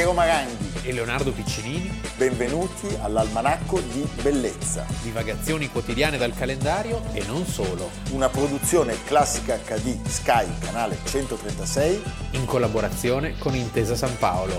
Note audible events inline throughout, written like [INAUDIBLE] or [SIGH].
Piero Maranghi e Leonardo Piccinini. Benvenuti all'Almanacco di Bellezza. Divagazioni quotidiane dal calendario e non solo. Una produzione classica HD Sky, canale 136. In collaborazione con Intesa San Paolo.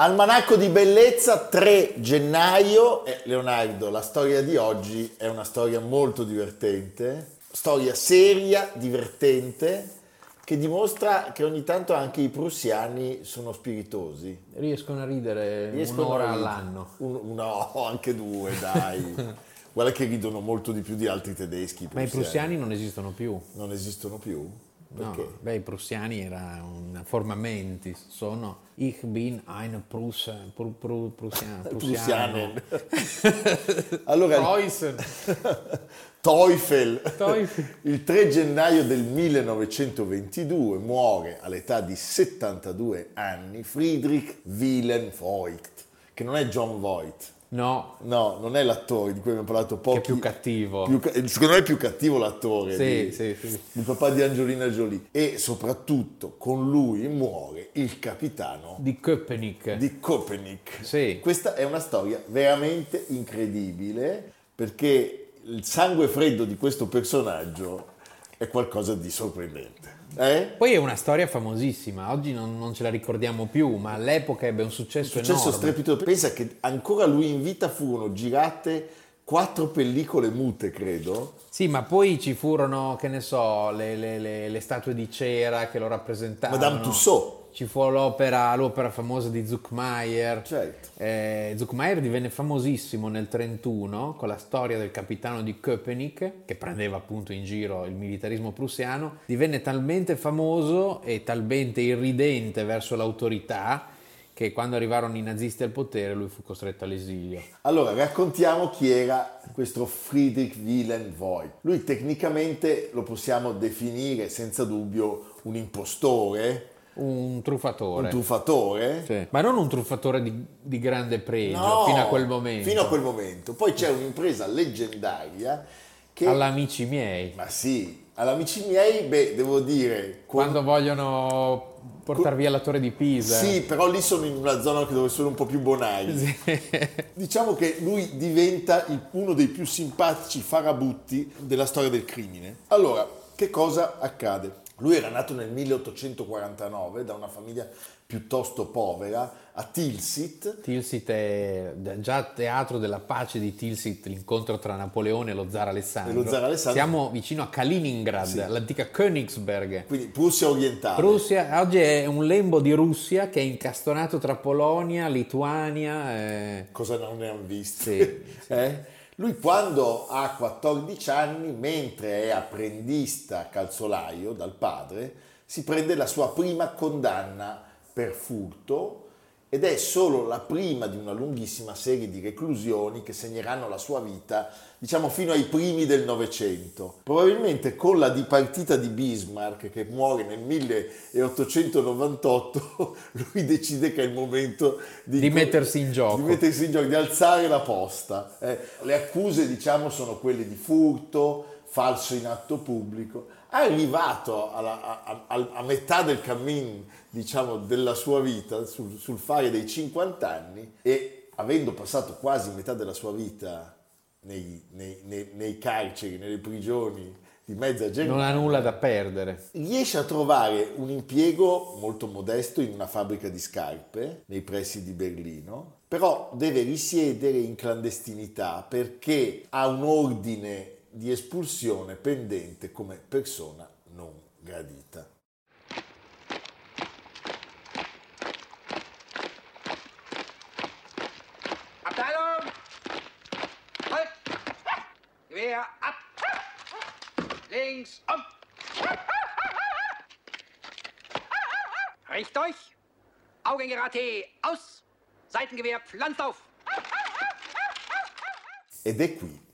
Almanacco di bellezza 3 gennaio. Eh, Leonardo, la storia di oggi è una storia molto divertente, storia seria, divertente, che dimostra che ogni tanto anche i prussiani sono spiritosi. Riescono a ridere Riescono un'ora all'anno. Un- no, [LAUGHS] anche due, dai. [LAUGHS] Guarda che ridono molto di più di altri tedeschi. Ma i prussiani non esistono più. non esistono più? No, Perché? beh, i prussiani era una forma mentis, sono Ich bin ein Prus, pru, pru, prussiano. [LAUGHS] Prussiano. allora. Teufel. Teufel. [LAUGHS] Il 3 gennaio del 1922 muore all'età di 72 anni Friedrich Wilhelm Voigt, che non è John Voigt. No, No, non è l'attore di cui abbiamo parlato che è più cattivo. più secondo me è più cattivo l'attore Sì, di- sì, sì. il papà di Angelina Jolie e soprattutto con lui muore il capitano Di Köpenick. di Copernic. Sì. Questa è una storia veramente incredibile perché il sangue freddo di questo personaggio è qualcosa di sorprendente. Eh? Poi è una storia famosissima, oggi non, non ce la ricordiamo più, ma all'epoca ebbe un successo, Successo enorme. strepitoso. Pensa che ancora lui in vita furono girate quattro pellicole mute, credo. Sì, ma poi ci furono, che ne so, le, le- le- le statue di cera che lo rappresentavano. Madame Tussaud. Ci fu l'opera, l'opera famosa di Zuckmayer. Certo. Eh, Zuckmayer divenne famosissimo nel 31 con la storia del capitano di Köpenick, che prendeva appunto in giro il militarismo prussiano. Divenne talmente famoso e talmente irridente verso l'autorità che quando arrivarono i nazisti al potere lui fu costretto all'esilio. Allora, raccontiamo chi era questo Friedrich Wilhelm Voigt. Lui tecnicamente lo possiamo definire senza dubbio un impostore, Un truffatore. un truffatore. Sì. Ma non un truffatore di, di grande pregio, No, fino a quel momento. Fino a quel momento. Poi c'è un'impresa leggendaria che... All'amici miei. Ma sì, all'amici miei, beh, devo dire... con- Quando vogliono portare via la torre di Pisa. Sì, però lì sono in una zona dove sono un po' più bonari. Diciamo che lui diventa il- uno dei più simpatici farabutti della storia del crimine. Allora, che cosa accade? Lui era nato nel 1849 da una famiglia piuttosto povera a Tilsit. Tilsit è già teatro della pace di Tilsit, l'incontro tra Napoleone e lo zar Alessandro. E lo zar Alessandro. Siamo vicino a Kaliningrad, l'antica Königsberg. Quindi Prussia orientale. Prussia, oggi è un lembo di Russia che è incastonato tra Polonia, Lituania. eh, Cosa non ne hanno visto? Sì, [LAUGHS] Eh? Lui quando ha 14 anni, mentre è apprendista calzolaio dal padre, si prende la sua prima condanna per furto ed è solo la prima di una lunghissima serie di reclusioni che segneranno la sua vita, diciamo fino ai primi del Novecento. Probabilmente con la dipartita di Bismarck, che muore nel 1898, [LAUGHS] lui decide che è il momento di, Di mettersi in gioco. di mettersi in gioco, di alzare la posta. Eh, le accuse, diciamo, sono quelle di furto, falso in atto pubblico. Arrivato alla- a, a- a metà del cammin, diciamo, della sua vita, sul, sul fare dei 50 anni, e avendo passato quasi metà della sua vita nei, nei- nei- nei carceri, nelle prigioni di mezza non Germania, ha nulla da perdere. riesce a trovare un impiego molto modesto in una fabbrica di scarpe nei pressi di Berlino, però deve risiedere in clandestinità perché ha un ordine di espulsione pendente come persona non gradita. Links um! [LAUGHS] Richt euch! Augengeraté aus! Seitengewehr pflanzt auf! Ed è qui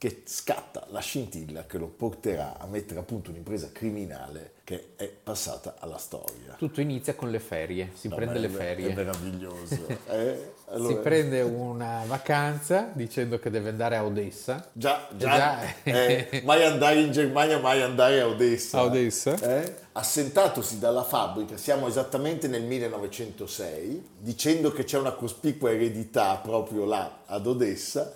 che scatta la scintilla che lo porterà a mettere a punto un'impresa criminale che è passata alla storia. Tutto inizia con le ferie, si No, prende le ferie. È meraviglioso. [LAUGHS] eh? Allora- Si prende una vacanza dicendo che deve andare a Odessa. Già, già, già. eh, mai andare in Germania, mai andare a Odessa. A Odessa. Eh? Assentatosi dalla fabbrica, siamo esattamente nel 1906, dicendo che c'è una cospicua eredità proprio là ad Odessa,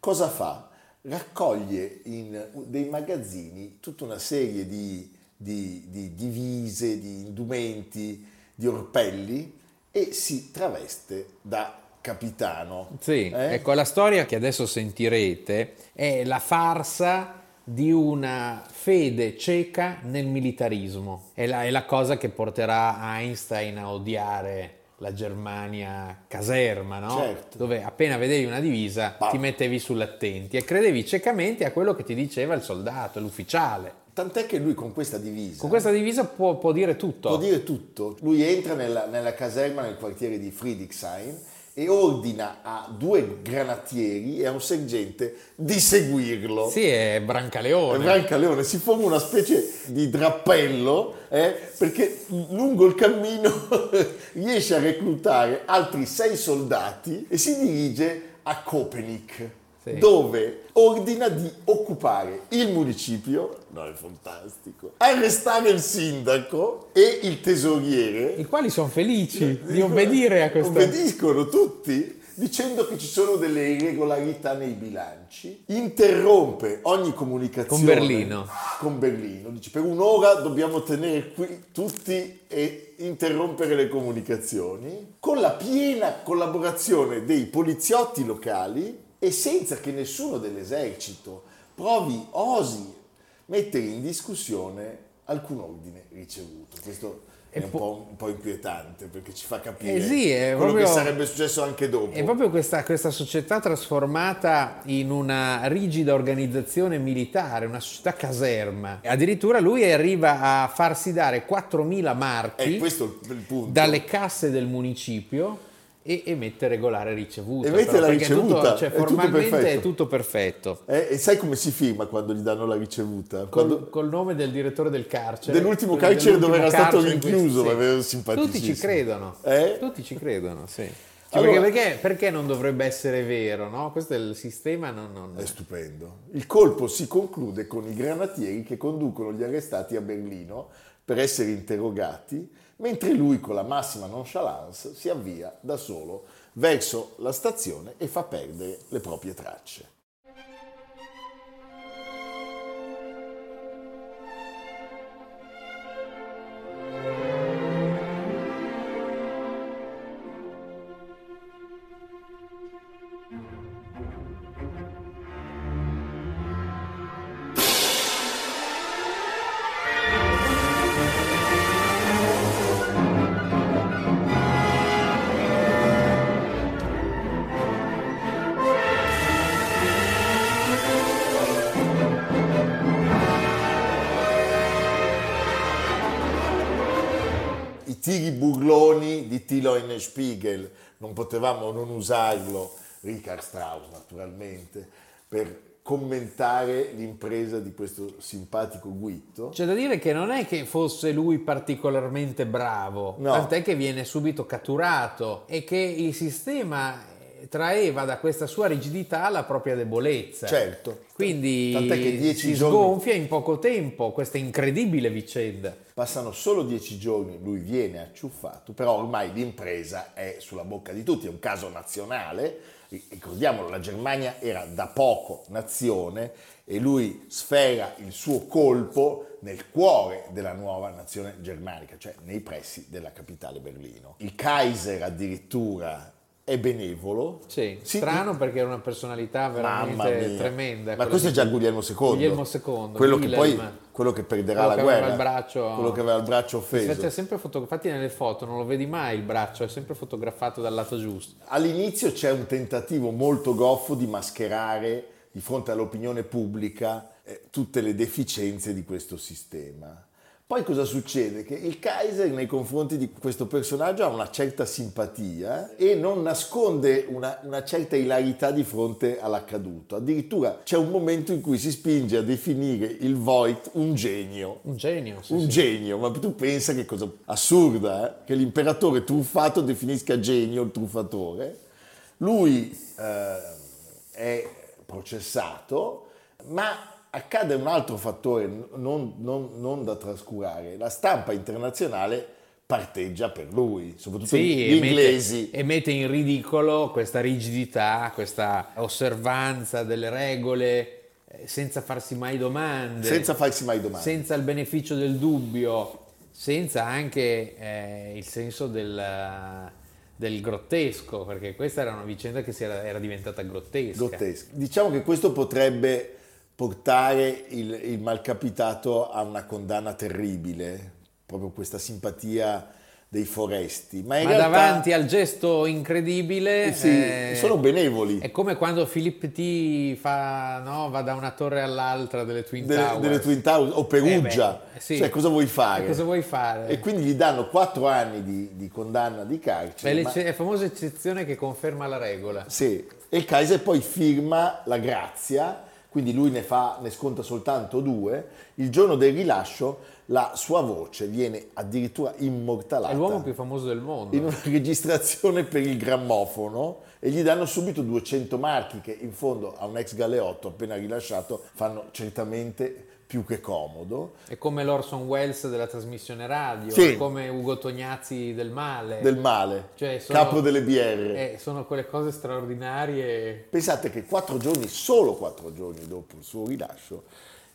cosa fa? Raccoglie in dei magazzini tutta una serie di, di- di divise, di indumenti, di orpelli e si traveste da capitano. Sì, Eh? ecco, la storia che adesso sentirete è la farsa di una fede cieca nel militarismo. È la, è la cosa che porterà Einstein a odiare la Germania caserma, no? Certo. Dove appena vedevi una divisa Bah. ti mettevi sull'attenti e credevi ciecamente a quello che ti diceva il soldato, l'ufficiale. Tant'è che lui con questa divisa Con questa divisa può, può dire tutto. può dire tutto. Lui entra nella, nella caserma nel quartiere di Friedrichshain e ordina a due granatieri e a un sergente di seguirlo. Sì, è Brancaleone. E Brancaleone si forma una specie di drappello eh, perché lungo il cammino [LAUGHS] riesce a reclutare altri sei soldati e si dirige a Köpenick Sì. dove ordina di occupare il municipio, no è fantastico, arrestare il sindaco e il tesoriere I quali sono felici di obbedire a questa... Obbediscono tutti dicendo che ci sono delle irregolarità nei bilanci, interrompe ogni comunicazione Con Berlino. con Berlino. Dice per un'ora dobbiamo tenere qui tutti e interrompere le comunicazioni con la piena collaborazione dei poliziotti locali e senza che nessuno dell'esercito provi, osi mettere in discussione alcun ordine ricevuto. Questo è un, po- un po' inquietante perché ci fa capire Eh sì, quello proprio- che sarebbe successo anche dopo. È proprio questa, questa società trasformata in una rigida organizzazione militare, una società caserma. Addirittura lui arriva a farsi dare 4.000 marchi punto. dalle casse del municipio e, e mette regolare ricevuta. E mette però, la ricevuta, tutto- cioè, è tutto formalmente perfetto. è tutto perfetto. Eh, e sai come si firma quando gli danno la ricevuta? Col, Quando- col nome del direttore del carcere. Dell'ultimo carcere dove era stato rinchiuso, sì. Tutti ci credono. Eh? Tutti ci credono, sì. Cioè, Allora- perché, perché- perché non dovrebbe essere vero, no? Questo è il sistema, non... non- È stupendo. Il colpo si conclude con i granatieri che conducono gli arrestati a Berlino per essere interrogati, mentre lui con la massima nonchalance si avvia da solo verso la stazione e fa perdere le proprie tracce. I tiri burloni di Tilo e Spiegel, non potevamo non usarlo, Richard Strauss naturalmente, per commentare l'impresa di questo simpatico Guitto. C'è da dire che non è che fosse lui particolarmente bravo, No. tant'è che viene subito catturato e che il sistema traeva da questa sua rigidità la propria debolezza. Certo. Quindi Tant'è che dieci si giorni- sgonfia in poco tempo questa incredibile vicenda. Passano solo dieci giorni, lui viene acciuffato, però ormai l'impresa è sulla bocca di tutti, è un caso nazionale. Ricordiamolo, la Germania era da poco nazione e lui sfera il suo colpo nel cuore della nuova nazione germanica, cioè nei pressi della capitale Berlino. Il Kaiser addirittura è benevolo. Sì, Sì, strano perché era una personalità veramente tremenda. Ma questo è già Guglielmo II. Guglielmo II, Quello che Wilhelm. poi quello che perderà Quello la che guerra. il braccio- Quello che aveva il braccio offeso. È sempre fotografato nelle foto, non lo vedi mai il braccio, è sempre fotografato dal lato giusto. All'inizio c'è un tentativo molto goffo di mascherare di fronte all'opinione pubblica eh, tutte le deficienze di questo sistema. Poi cosa succede? Che il Kaiser nei confronti di questo personaggio ha una certa simpatia e non nasconde una, una certa ilarità di fronte all'accaduto. Addirittura c'è un momento in cui si spinge a definire il Voigt un genio. Un genio, sì, un sì. genio, ma tu pensa che cosa assurda, eh? che l'imperatore truffato definisca genio il truffatore. Lui eh, è processato, ma accade un altro fattore non, non- non da trascurare. La stampa internazionale parteggia per lui, soprattutto Sì, gli e mette- inglesi. e mette in ridicolo questa rigidità, questa osservanza delle regole eh, senza farsi mai domande, Senza farsi mai domande. senza il beneficio del dubbio, senza anche eh, il senso del, del grottesco, perché questa era una vicenda che si era, era diventata grottesca. grottesco. Diciamo che questo potrebbe portare il, il malcapitato a una condanna terribile, proprio questa simpatia dei foresti. Ma Ma realtà davanti al gesto incredibile sì, eh, sono benevoli. È come quando Filippo T fa, no, va da una torre all'altra delle Twin delle, Towers. delle Twin Towers o Perugia, Eh beh, sì. cioè cosa vuoi fare? E cosa vuoi fare? E quindi gli danno quattro anni di, di condanna di carcere. ma- l'ecce- è la famosa eccezione che conferma la regola. Sì, e il Kaiser poi firma la grazia, quindi lui ne, fa, ne sconta soltanto due. Il giorno del rilascio la sua voce viene addirittura immortalata È l'uomo più famoso del mondo. in una [LAUGHS] registrazione per il grammofono e gli danno subito 200 marchi che in fondo a un ex galeotto appena rilasciato fanno certamente più che comodo. È come l'Orson Welles della trasmissione radio, Sì. come Ugo Tognazzi del male. Del male, Cioè, sono- capo delle BR. Eh, sono quelle cose straordinarie. Pensate che quattro giorni, solo quattro giorni dopo il suo rilascio,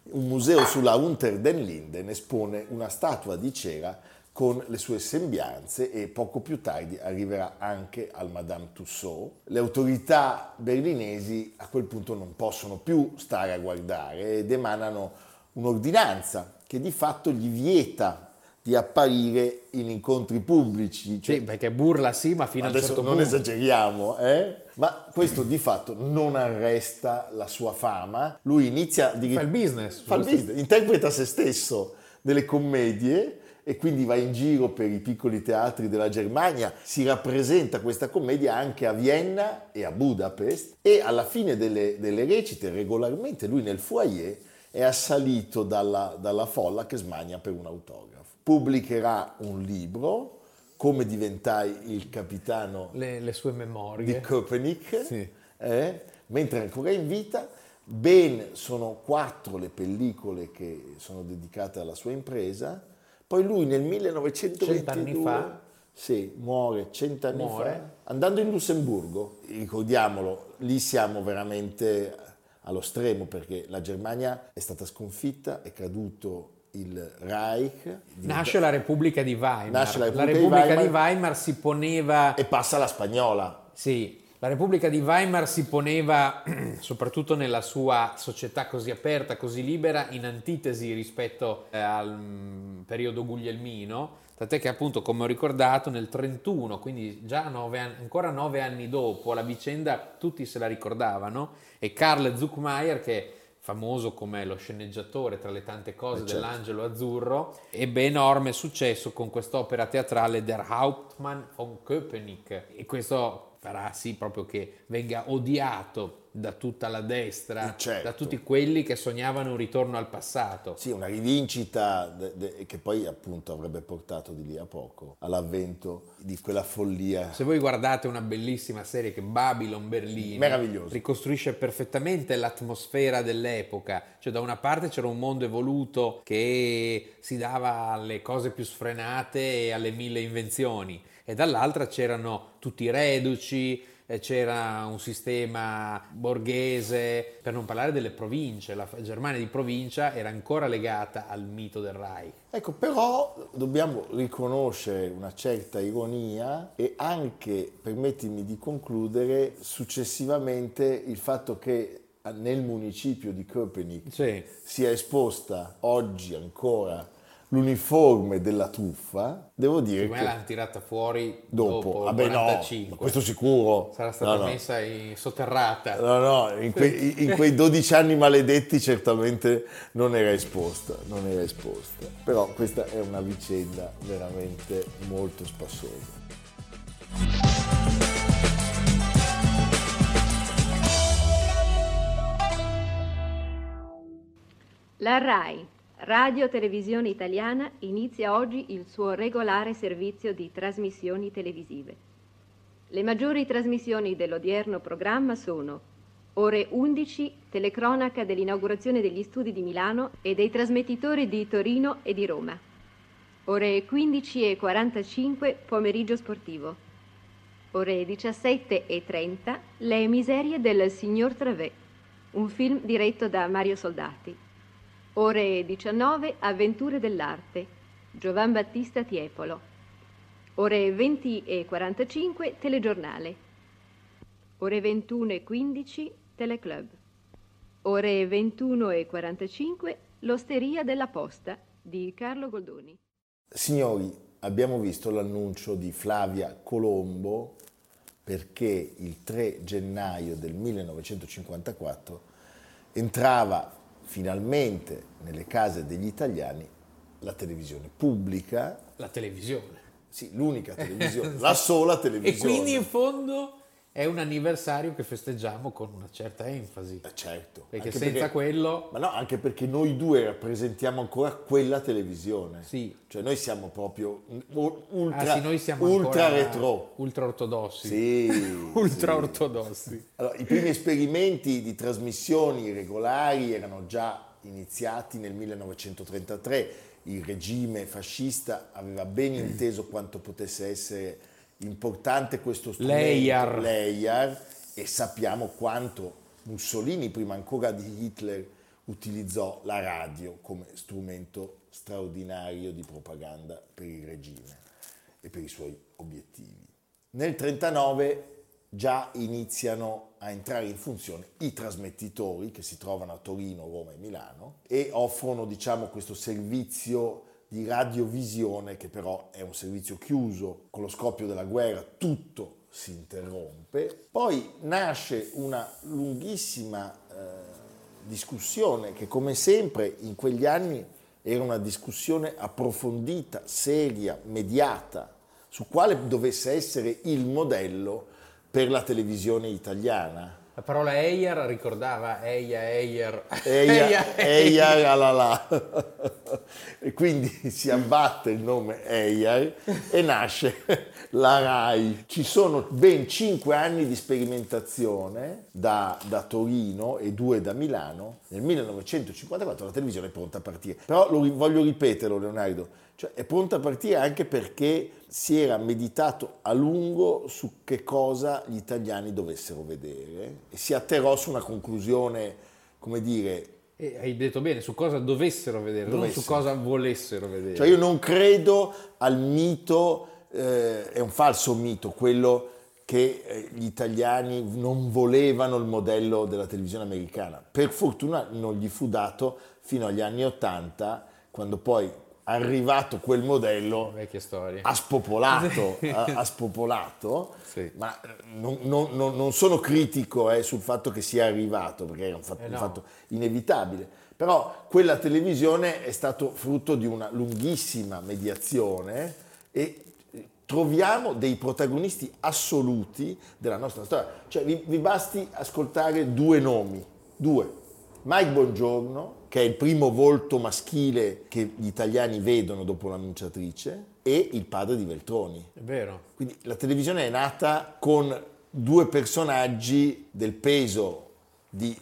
un museo sulla Unter den Linden espone una statua di cera con le sue sembianze e poco più tardi arriverà anche al Madame Tussauds. Le autorità berlinesi a quel punto non possono più stare a guardare ed emanano un'ordinanza che di fatto gli vieta di apparire in incontri pubblici. Cioè, Sì, perché burla sì, ma fino a un Adesso certo non punto. esageriamo, eh? ma questo di fatto non arresta la sua fama. Lui inizia di Fa il business. fa il business, interpreta se stesso delle commedie e quindi va in giro per i piccoli teatri della Germania, si rappresenta questa commedia anche a Vienna e a Budapest e alla fine delle, delle recite regolarmente lui nel foyer è assalito dalla, dalla folla che smania per un autografo. Pubblicherà un libro, Come diventai il capitano Le, le sue di memorie. Köpenick, Sì. eh, mentre è ancora in vita. Ben sono quattro le pellicole che sono dedicate alla sua impresa. Poi lui nel 1922 Cent'anni fa. sì, muore cent'anni Muore. fa, andando in Lussemburgo. Ricordiamolo, lì siamo veramente allo stremo perché la Germania è stata sconfitta, è caduto il Reich. Nasce la Repubblica di Weimar. Nasce la la Repubblica di Repubblica di Weimar. Weimar si poneva e passa la spagnola. Sì, la Repubblica di Weimar si poneva, [CLEARS THROAT] soprattutto nella sua società così aperta, così libera, in antitesi rispetto eh, al mm, periodo guglielmino, tant'è che appunto, come ho ricordato, nel 31, quindi già nove an- ancora nove anni dopo, la vicenda tutti se la ricordavano, e Karl Zuckmayer, che è famoso come lo sceneggiatore tra le tante cose Eh, certo. dell'Angelo Azzurro, ebbe enorme successo con quest'opera teatrale Der Hauptmann von Köpenick e questo farà sì proprio che venga odiato da tutta la destra, Eh, certo. da tutti quelli che sognavano un ritorno al passato. Sì, una rivincita de- de- che poi appunto avrebbe portato di lì a poco all'avvento di quella follia. Se voi guardate una bellissima serie che Babylon Berlino, ricostruisce perfettamente l'atmosfera dell'epoca, cioè da una parte c'era un mondo evoluto che si dava alle cose più sfrenate e alle mille invenzioni e dall'altra c'erano tutti i reduci, eh, c'era un sistema borghese, per non parlare delle province, la Germania di provincia era ancora legata al mito del Reich. Ecco, però dobbiamo riconoscere una certa ironia e anche, permettimi di concludere, successivamente il fatto che nel municipio di Köpenick Sì. sia esposta oggi ancora l'uniforme della truffa, devo dire Secondo me che l'hanno tirata fuori dopo, dopo, vabbè 45. no, questo sicuro. Sarà stata No, no. messa in sotterrata. No, no, in, quei, in quei 12 anni maledetti certamente non era esposta, non era esposta. Però questa è una vicenda veramente molto spassosa. La RAI, Radio Televisione Italiana, inizia oggi il suo regolare servizio di trasmissioni televisive. Le maggiori trasmissioni dell'odierno programma sono ore 11, telecronaca dell'inaugurazione degli studi di Milano e dei trasmettitori di Torino e di Roma. Ore 15.45, pomeriggio sportivo. Ore 17.30, Le miserie del signor Travé, un film diretto da Mario Soldati. Ore 19, Avventure dell'arte, Giovan Battista Tiepolo. Ore 20 e 45, Telegiornale. Ore 21 e 15, Teleclub. Ore 21 e 45, L'Osteria della Posta di Carlo Goldoni. Signori, abbiamo visto l'annuncio di Flavia Colombo perché il 3 gennaio del 1954 entrava finalmente nelle case degli italiani la televisione pubblica, La televisione. sì, l'unica [LAUGHS] televisione, la sola E televisione. quindi in fondo è un anniversario che festeggiamo con una certa enfasi. Eh, certo. Perché anche senza quello... Ma no, anche perché noi due rappresentiamo ancora quella televisione. Sì. Cioè noi siamo proprio u- ultra, Ah sì, noi siamo ultra retro. Ultra ortodossi. Sì. [LAUGHS] ultra sì. ortodossi. Allora, I primi esperimenti di trasmissioni regolari erano già iniziati nel 1933. Il regime fascista aveva ben [CLEARS THROAT] inteso quanto potesse essere importante questo strumento, l'EIAR, e sappiamo quanto Mussolini, prima ancora di Hitler, utilizzò la radio come strumento straordinario di propaganda per il regime e per i suoi obiettivi. Nel 1939 già iniziano a entrare in funzione i trasmettitori che si trovano a Torino, Roma e Milano e offrono diciamo, questo servizio di radiovisione che però è un servizio chiuso, con lo scoppio della guerra tutto si interrompe. Poi nasce una lunghissima eh, discussione che come sempre in quegli anni era una discussione approfondita, seria, mediata, su quale dovesse essere il modello per la televisione italiana. La parola Eyer ricordava Eia, Eyer. Eia, Eia, la la. E quindi si abbatte il nome Eia e nasce la RAI. Ci sono ben cinque anni di sperimentazione da, da Torino e due da Milano. Nel 1954 la televisione è pronta a partire. Però lo, voglio ripeterlo, Leonardo, cioè è pronta a partire anche perché si era meditato a lungo su che cosa gli italiani dovessero vedere e si atterrò su una conclusione, come dire, E hai detto bene, su cosa dovessero vedere, non Dovessero. su cosa volessero vedere. Cioè io non credo al mito, eh, è un falso mito, quello che eh, gli italiani non volevano il modello della televisione americana. Per fortuna non gli fu dato fino agli anni Ottanta, quando poi arrivato quel modello ha spopolato, ha, ha spopolato, Sì. ma eh, non, non- non- non sono critico eh, sul fatto che sia arrivato, perché è un fatto, Eh un no. fatto inevitabile. Però quella televisione è stato frutto di una lunghissima mediazione e eh, troviamo dei protagonisti assoluti della nostra storia. Cioè vi, vi basti ascoltare due nomi, due. Mike Bongiorno, che è il primo volto maschile che gli italiani vedono dopo l'annunciatrice, e il padre di Veltroni. È vero. Quindi la televisione è nata con due personaggi del peso di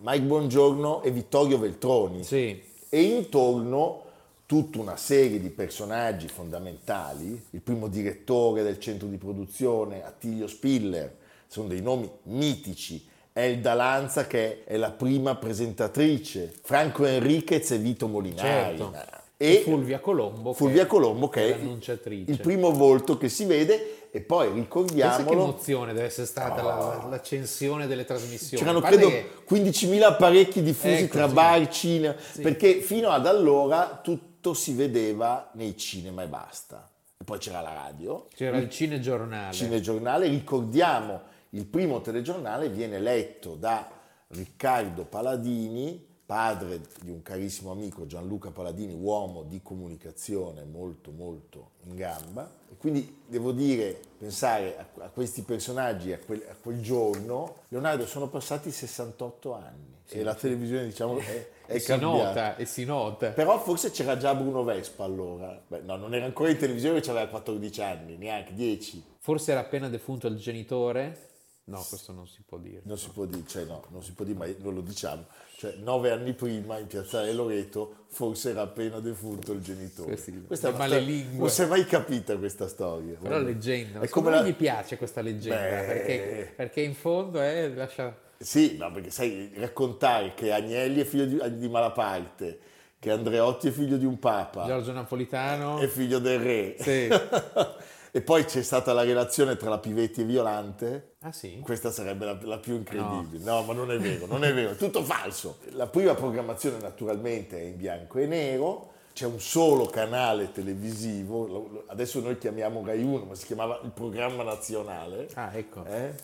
Mike Bongiorno e Vittorio Veltroni Sì. e intorno tutta una serie di personaggi fondamentali, il primo direttore del centro di produzione, Attilio Spiller, sono dei nomi mitici, Elda Lanza che è la prima presentatrice, Franco Enriquez e Vito Molinari. Certo. E Fulvia Colombo. Fulvia Colombo che è il primo volto che si vede e poi Pensa che ricordiamolo emozione deve essere stata la- l'accensione delle trasmissioni. C'erano credo che- 15.000 apparecchi diffusi Ecco, tra sì. bar, cinema, perché fino ad allora tutto si vedeva nei cinema e basta. E poi c'era la radio, C'era il cinegiornale. cinegiornale, ricordiamo il primo telegiornale viene letto da Riccardo Paladini, padre di un carissimo amico Gianluca Paladini, uomo di comunicazione molto molto in gamba. E quindi devo dire, pensare a, a questi personaggi, a quel, a quel giorno, Leonardo sono passati 68 anni e la televisione diciamo è, è e si cambiata. nota, e si nota. Però forse c'era già Bruno Vespa allora. Beh, no, non era ancora in televisione, aveva 14 anni, neanche 10. Forse era appena defunto il genitore. No, questo non si può dire. Non si può dire, cioè no, non si può dire, ma non lo diciamo. Cioè, nove anni prima in piazzale Loreto forse era appena defunto il genitore. Sì, questa è le storia- Non si è mai capita questa storia. Però leggenda. È come me la- gli piace questa leggenda. Beh. Perché, perché in fondo è, lascia... Sì, ma perché sai, raccontare che Agnelli è figlio di, di Malaparte, che Andreotti è figlio di un papa, Giorgio Napolitano. è figlio del re. Sì. [LAUGHS] e poi c'è stata la relazione tra la Pivetti e Violante. Ah sì? Questa sarebbe la, la più incredibile. No. ma non è vero, non è vero, è tutto falso. La prima programmazione naturalmente è in bianco e nero, c'è un solo canale televisivo, adesso noi chiamiamo Rai 1, ma si chiamava il programma nazionale. Ah, ecco. eh?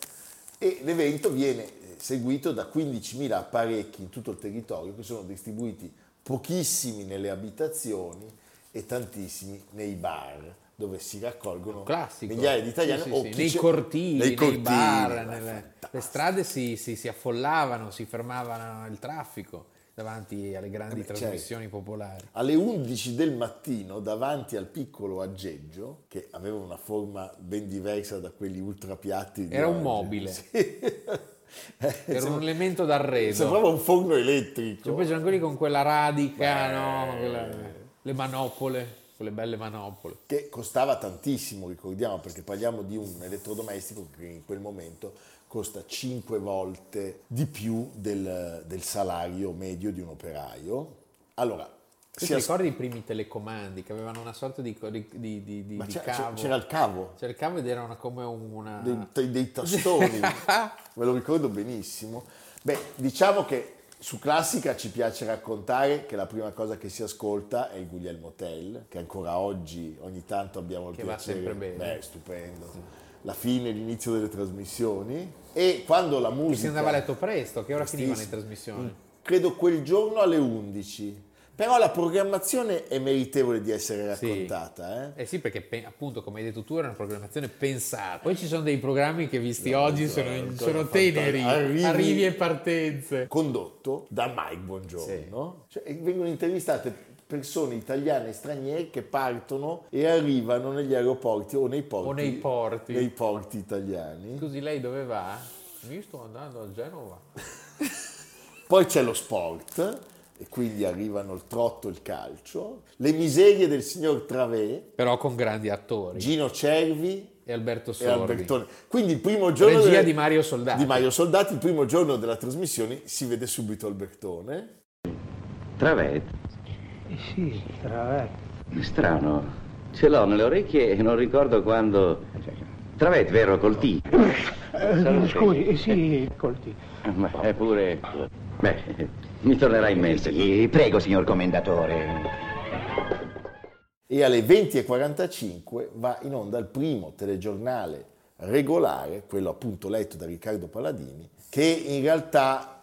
E l'evento viene eh, seguito da 15.000 apparecchi in tutto il territorio che sono distribuiti pochissimi nelle abitazioni e tantissimi nei bar dove si raccolgono migliaia di italiani Sì, sì, sì. Nei c'è- cortili, nei, cortili, bar, nelle- fantastico. le strade si, si- si affollavano, si fermavano il traffico davanti alle grandi Eh beh, trasmissioni popolari. Alle 11 del mattino, davanti al piccolo aggeggio, che aveva una forma ben diversa da quelli ultrapiatti Era un oggi. mobile. [LAUGHS] Sì. Era Sembra- un elemento d'arredo. Sembrava un forno elettrico. Cioè, poi c'erano quelli con quella radica, no? Quella- le manopole, quelle belle manopole. che costava tantissimo, ricordiamo, perché parliamo di un elettrodomestico che in quel momento costa 5 volte di più del, del salario medio di un operaio. Allora, Tu ti as- ricordi i primi telecomandi che avevano una sorta di, di- di- di- c'era, cavo? c'era il cavo, C'era il cavo ed era una- come una... dei, dei tastoni, [LAUGHS] me lo ricordo benissimo. Beh, diciamo che su Classica ci piace raccontare che la prima cosa che si ascolta è il Guglielmo Tell, che ancora oggi ogni tanto abbiamo il Che va piacere. sempre bene. Beh, stupendo. La fine, l'inizio delle trasmissioni e quando la musica si andava a letto presto, che ora finivano le trasmissioni? Credo quel giorno alle 11. Però la programmazione è meritevole di essere Sì. raccontata, eh? Eh sì, perché pe- appunto, come hai detto tu, era una programmazione pensata. Poi ci sono dei programmi che visti oggi sono, no, sono no, teneri, arrivi- arrivi... e partenze. condotto da Mike Buongiorno. Cioè, e vengono intervistate persone italiane e straniere che partono e arrivano negli aeroporti o nei porti, O nei porti. nei porti italiani. Scusi, lei dove va? Io sto andando a Genova. [LAUGHS] Poi c'è lo sport e quindi arrivano il trotto e il calcio, le miserie del signor Travè, Però con grandi attori. Gino Cervi e Alberto e Sordi. Albertone. Quindi il primo giorno Regia delle- di Mario Soldati. di Mario Soldati, il primo giorno della trasmissione si vede subito Albertone. Travet? Eh sì, tra Strano. Ce l'ho nelle orecchie e non ricordo quando... Travet, vero, col T? eh, Scusi, eh, sì, colti. Ma è pure... Beh, mi tornerà in mente. Sì, prego, signor commendatore. e alle 20.45 va in onda il primo telegiornale regolare, quello appunto letto da Riccardo Paladini, che in realtà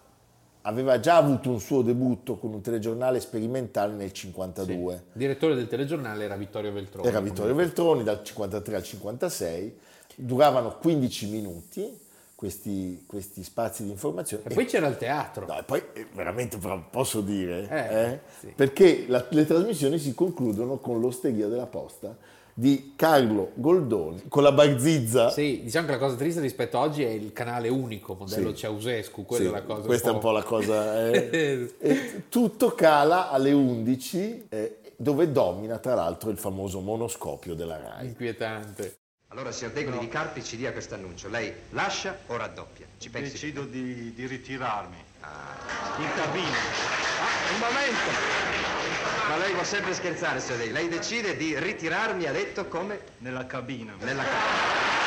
aveva già avuto un suo debutto con un telegiornale sperimentale nel 52. Il direttore del telegiornale era Vittorio Veltroni. Era Vittorio Veltroni dal 53 al 56, duravano 15 minuti questi, questi spazi di informazione. E poi c'era il teatro. No, e poi eh, veramente posso dire, Eh, eh? sì. perché la- le trasmissioni si concludono con l'Osteria della Posta di Carlo Goldoni con la barzizza. Sì, diciamo che la cosa triste rispetto a oggi è il canale unico, modello Sì. Ceausescu, quella Sì, è la cosa. questa è un po' la cosa. eh. [LAUGHS] E tutto cala alle 11, eh, dove domina tra l'altro il famoso monoscopio della RAI. inquietante. Allora, signor Degoli di Carpi ci dia questo annuncio. Lei lascia o raddoppia? Ci pensi? Decido di, di ritirarmi. In cabina. Ah, un momento! Ma lei vuol sempre scherzare, signor Degoli. Lei decide di ritirarmi, ha detto, come? Nella cabina. Nella cabina.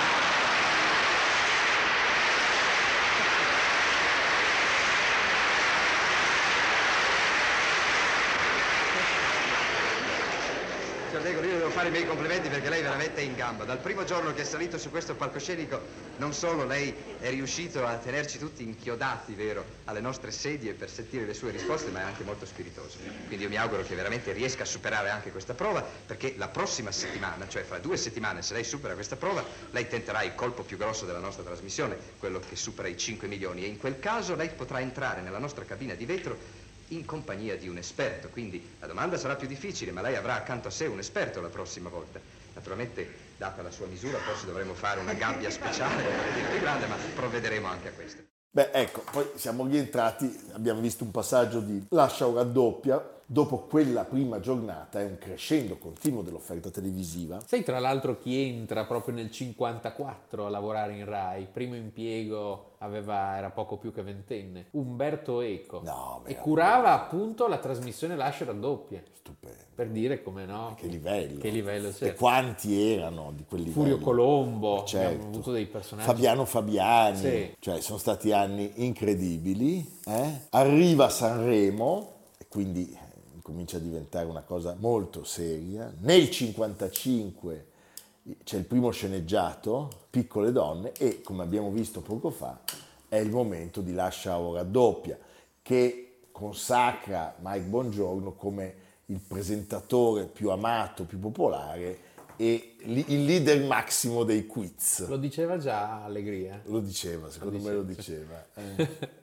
Signor Dego, io devo fare i miei complimenti perché lei veramente è in gamba. Dal primo giorno che è salito su questo palcoscenico, non solo lei è riuscito a tenerci tutti inchiodati, vero, alle nostre sedie per sentire le sue risposte, ma è anche molto spiritoso. Quindi io mi auguro che veramente riesca a superare anche questa prova, perché la prossima settimana, cioè fra due settimane, se lei supera questa prova, lei tenterà il colpo più grosso della nostra trasmissione, quello che supera i 5 milioni, e in quel caso lei potrà entrare nella nostra cabina di vetro in compagnia di un esperto, quindi la domanda sarà più difficile, ma lei avrà accanto a sé un esperto la prossima volta. Naturalmente, data la sua misura, forse dovremo fare una gabbia speciale più grande, ma provvederemo anche a questo. Beh, ecco, poi siamo rientrati, abbiamo visto un passaggio di lascia o raddoppia, dopo quella prima giornata è un crescendo continuo dell'offerta televisiva. Sai tra l'altro chi entra proprio nel 54 a lavorare in Rai? Primo impiego aveva, era poco più che ventenne. Umberto Eco. No, e curava appunto la trasmissione Lascia raddoppia. Stupendo. Per dire come no. Che livello. Che livello, E certo. quanti erano di quelli Furio Colombo, Certo. abbiamo avuto dei personaggi. Fabiano Fabiani, Sì. cioè sono stati anni incredibili. eh? Arriva Sanremo, e quindi comincia a diventare una cosa molto seria. Nel 55 c'è il primo sceneggiato, Piccole donne, e come abbiamo visto poco fa, è il momento di Lascia o raddoppia, che consacra Mike Bongiorno come il presentatore più amato, più popolare e il leader massimo dei quiz. Lo diceva già Allegria. Lo diceva, secondo Lo me lo diceva. diceva. eh. [LAUGHS]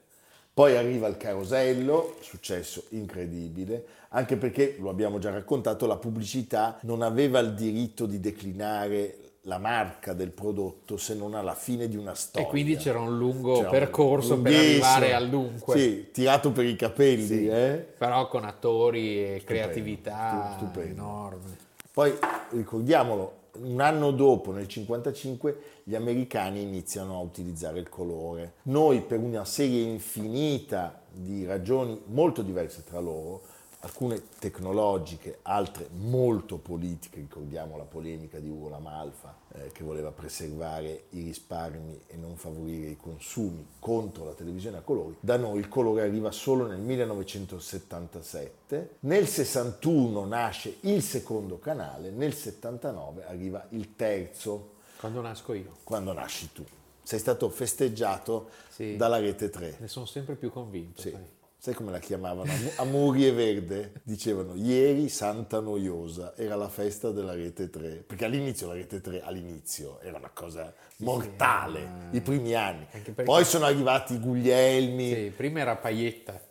Poi arriva il carosello, successo incredibile, anche perché, lo abbiamo già raccontato, la pubblicità non aveva il diritto di declinare la marca del prodotto se non alla fine di una storia. E quindi c'era un lungo C'era un percorso per lunghissimo. arrivare al dunque. Sì, tirato per i capelli, Sì. eh? Però con attori e creatività stu- stupendo. enorme. Poi ricordiamolo, un anno dopo, nel 55, gli americani iniziano a utilizzare il colore. Noi, per una serie infinita di ragioni molto diverse tra loro, alcune tecnologiche, altre molto politiche, ricordiamo la polemica di Ugo Lamalfa eh, che voleva preservare i risparmi e non favorire i consumi contro la televisione a colori, da noi il colore arriva solo nel 1977, nel 61 nasce il secondo canale, nel 79 arriva il terzo, Quando nasco io. quando nasci tu. Sei stato festeggiato Sì. dalla rete 3. Ne sono sempre più convinto. Sì. Sai. Come la chiamavano? Amuri e Verde. Dicevano ieri Santa Noiosa, era la festa della rete 3. Perché all'inizio la rete 3 all'inizio era una cosa mortale, sì. i primi anni. Poi sono arrivati i Guglielmi, Sì, prima era Paietta. [LAUGHS]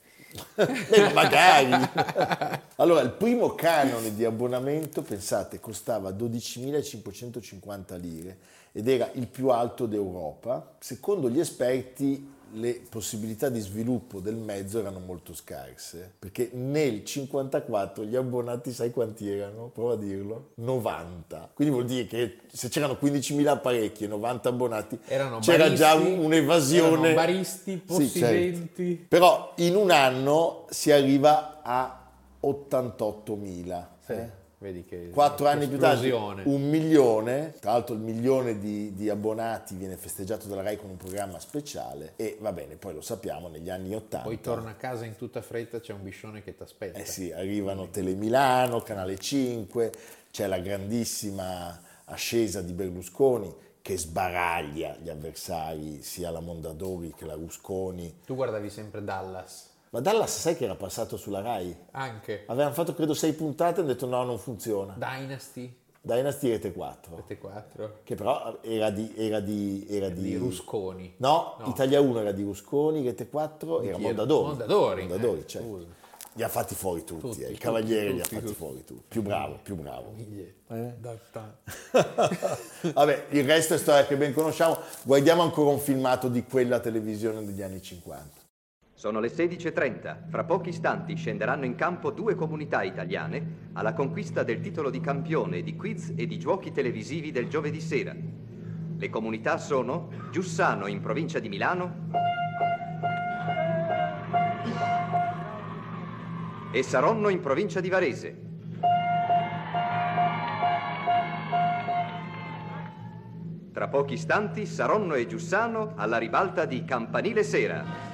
Eh, magari. allora, il primo canone di abbonamento, pensate, costava 12.550 lire ed era il più alto d'Europa. Secondo gli esperti, le possibilità di sviluppo del mezzo erano molto scarse, perché nel 54 gli abbonati, sai quanti erano? Prova a dirlo. 90. Quindi vuol dire che se c'erano 15.000 apparecchi e 90 abbonati, Erano c'era già baristi, un'evasione. erano baristi, Sì, possidenti. certo. Però in un anno si arriva a 88.000. Sì, eh? Vedi che Quattro anni più tardi un milione, tra l'altro il milione di, di abbonati viene festeggiato dalla RAI con un programma speciale e va bene, poi lo sappiamo, negli anni 80 Poi torna a casa in tutta fretta, c'è un biscione che ti aspetta. eh sì, arrivano Telemilano, Canale 5, c'è la grandissima ascesa di Berlusconi che sbaraglia gli avversari, sia la Mondadori che la Rusconi. Tu guardavi sempre Dallas. Ma Dallas sai che era passato sulla RAI? Anche Avevano fatto credo sei puntate e hanno detto no, non funziona. Dynasty, Dynasty Rete 4, Rete 4, che però era di... Era di, era di, di Rusconi. No, No. Italia 1 era di Rusconi, Rete 4 era chi era? Mondadori. Mondadori, Mondadori, eh, certo. scusa. Li ha fatti fuori tutti, Tutti, eh, il tutti, Cavaliere li ha tutti, fatti tutti. fuori tutti. Più bravo, più bravo. Eh? [LAUGHS] Vabbè, il resto è storia che ben conosciamo. Guardiamo ancora un filmato di quella televisione degli anni 50. Sono le 16.30. Fra pochi istanti scenderanno in campo due comunità italiane alla conquista del titolo di campione di quiz e di giochi televisivi del giovedì sera. Le comunità sono Giussano in provincia di Milano e Saronno in provincia di Varese. Tra pochi istanti Saronno e Giussano alla ribalta di Campanile Sera.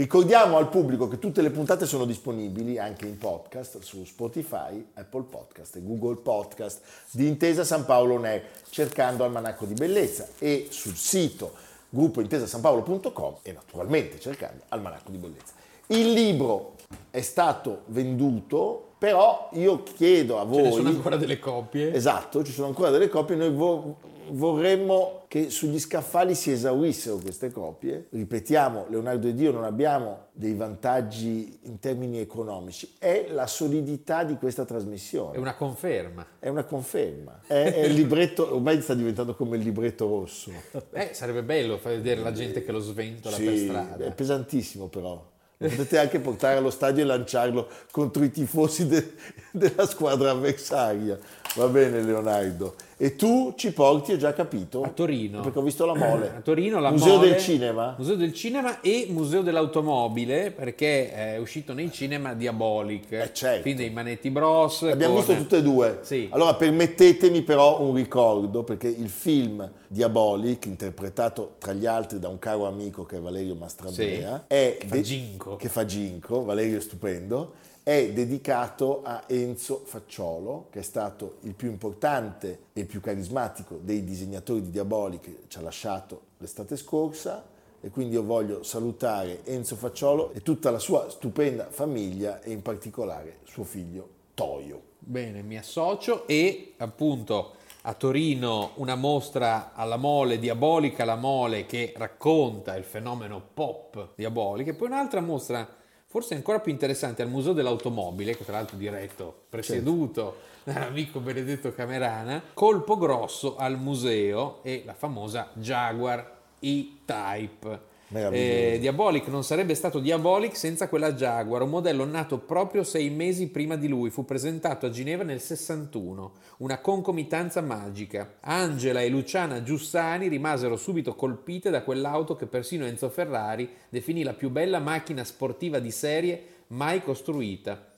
Ricordiamo al pubblico che tutte le puntate sono disponibili anche in podcast su Spotify, Apple Podcast e Google Podcast di Intesa San Paolo NER cercando Almanacco di Bellezza e sul sito gruppointesasanpaolo.com e naturalmente cercando Almanacco di Bellezza. Il libro è stato venduto, però io chiedo a voi... Ne sono ancora delle copie. Esatto, ci sono ancora delle copie, noi vo- vorremmo che sugli scaffali si esaurissero queste copie. Ripetiamo, Leonardo ed io non abbiamo dei vantaggi in termini economici, è la solidità di questa trasmissione. È una conferma. È una conferma. È, è il libretto, ormai sta diventando come il libretto rosso. Eh, sarebbe bello far vedere la gente che lo sventola Sì, per strada. È pesantissimo però. Potete anche portare allo stadio e lanciarlo contro i tifosi de- della squadra avversaria. Va bene Leonardo. E tu ci porti, ho già capito. A Torino. Perché ho visto la mole. [CLEARS THROAT] A Torino la Museo Mole, del Cinema. Museo del Cinema e Museo dell'Automobile perché è uscito nei cinema Diabolic. Eh, certo. Film dei Manetti Bros. Abbiamo con- visto tutte e due. Sì. Allora permettetemi però un ricordo, perché il film Diabolic, interpretato tra gli altri da un caro amico che è Valerio Mastrandrea, Sì. è Che fa Ginco. che fa Ginco, Valerio è stupendo, è dedicato a Enzo Facciolo, che è stato il più importante e più carismatico dei disegnatori di Diabolic che ci ha lasciato l'estate scorsa e quindi io voglio salutare Enzo Facciolo e tutta la sua stupenda famiglia e in particolare suo figlio Toio. Bene, mi associo e appunto a Torino una mostra alla mole diabolica, la mole che racconta il fenomeno pop diabolico e poi un'altra mostra forse ancora più interessante al Museo dell'Automobile, che tra l'altro è diretto, presieduto dall'amico Benedetto Camerana, colpo grosso al museo e la famosa Jaguar E-Type. Eh, Diabolic non sarebbe stato Diabolic senza quella Jaguar, un modello nato proprio sei mesi prima di lui, fu presentato a Ginevra nel 61, una concomitanza magica. Angela e Luciana Giussani rimasero subito colpite da quell'auto che persino Enzo Ferrari definì la più bella macchina sportiva di serie mai costruita.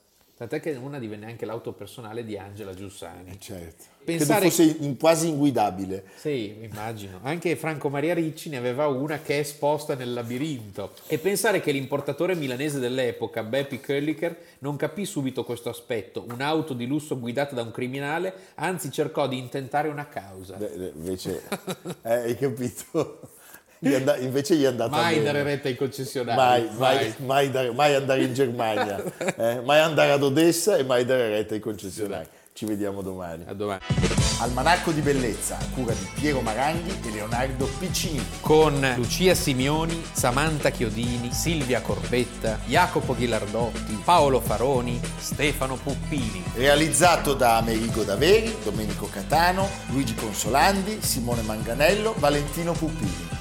Tant'è che una divenne anche l'auto personale di Angela Giussani. Certo. Pensare- Credo fosse in- quasi inguidabile. Sì, immagino. Anche Franco Maria Ricci ne aveva una che è esposta nel labirinto. E pensare che l'importatore milanese dell'epoca, Beppe Kölliker, non capì subito questo aspetto. Un'auto di lusso guidata da un criminale, anzi cercò di intentare una causa. Beh, eh, Invece, eh, hai capito? Gli and- invece gli è andata Mai bene. dare retta ai concessionari. Mai, mai, mai dare- mai andare in Germania, [LAUGHS] eh, mai andare ad Odessa e mai dare retta ai concessionari. Ci vediamo domani. A domani. Almanacco di bellezza a cura di Piero Maranghi e Leonardo Piccini. Con Lucia Simioni, Samantha Chiodini, Silvia Corbetta, Jacopo Ghilardotti, Paolo Faroni, Stefano Puppini. Realizzato da Amerigo Daveri, Domenico Catano, Luigi Consolandi, Simone Manganello, Valentino Puppini.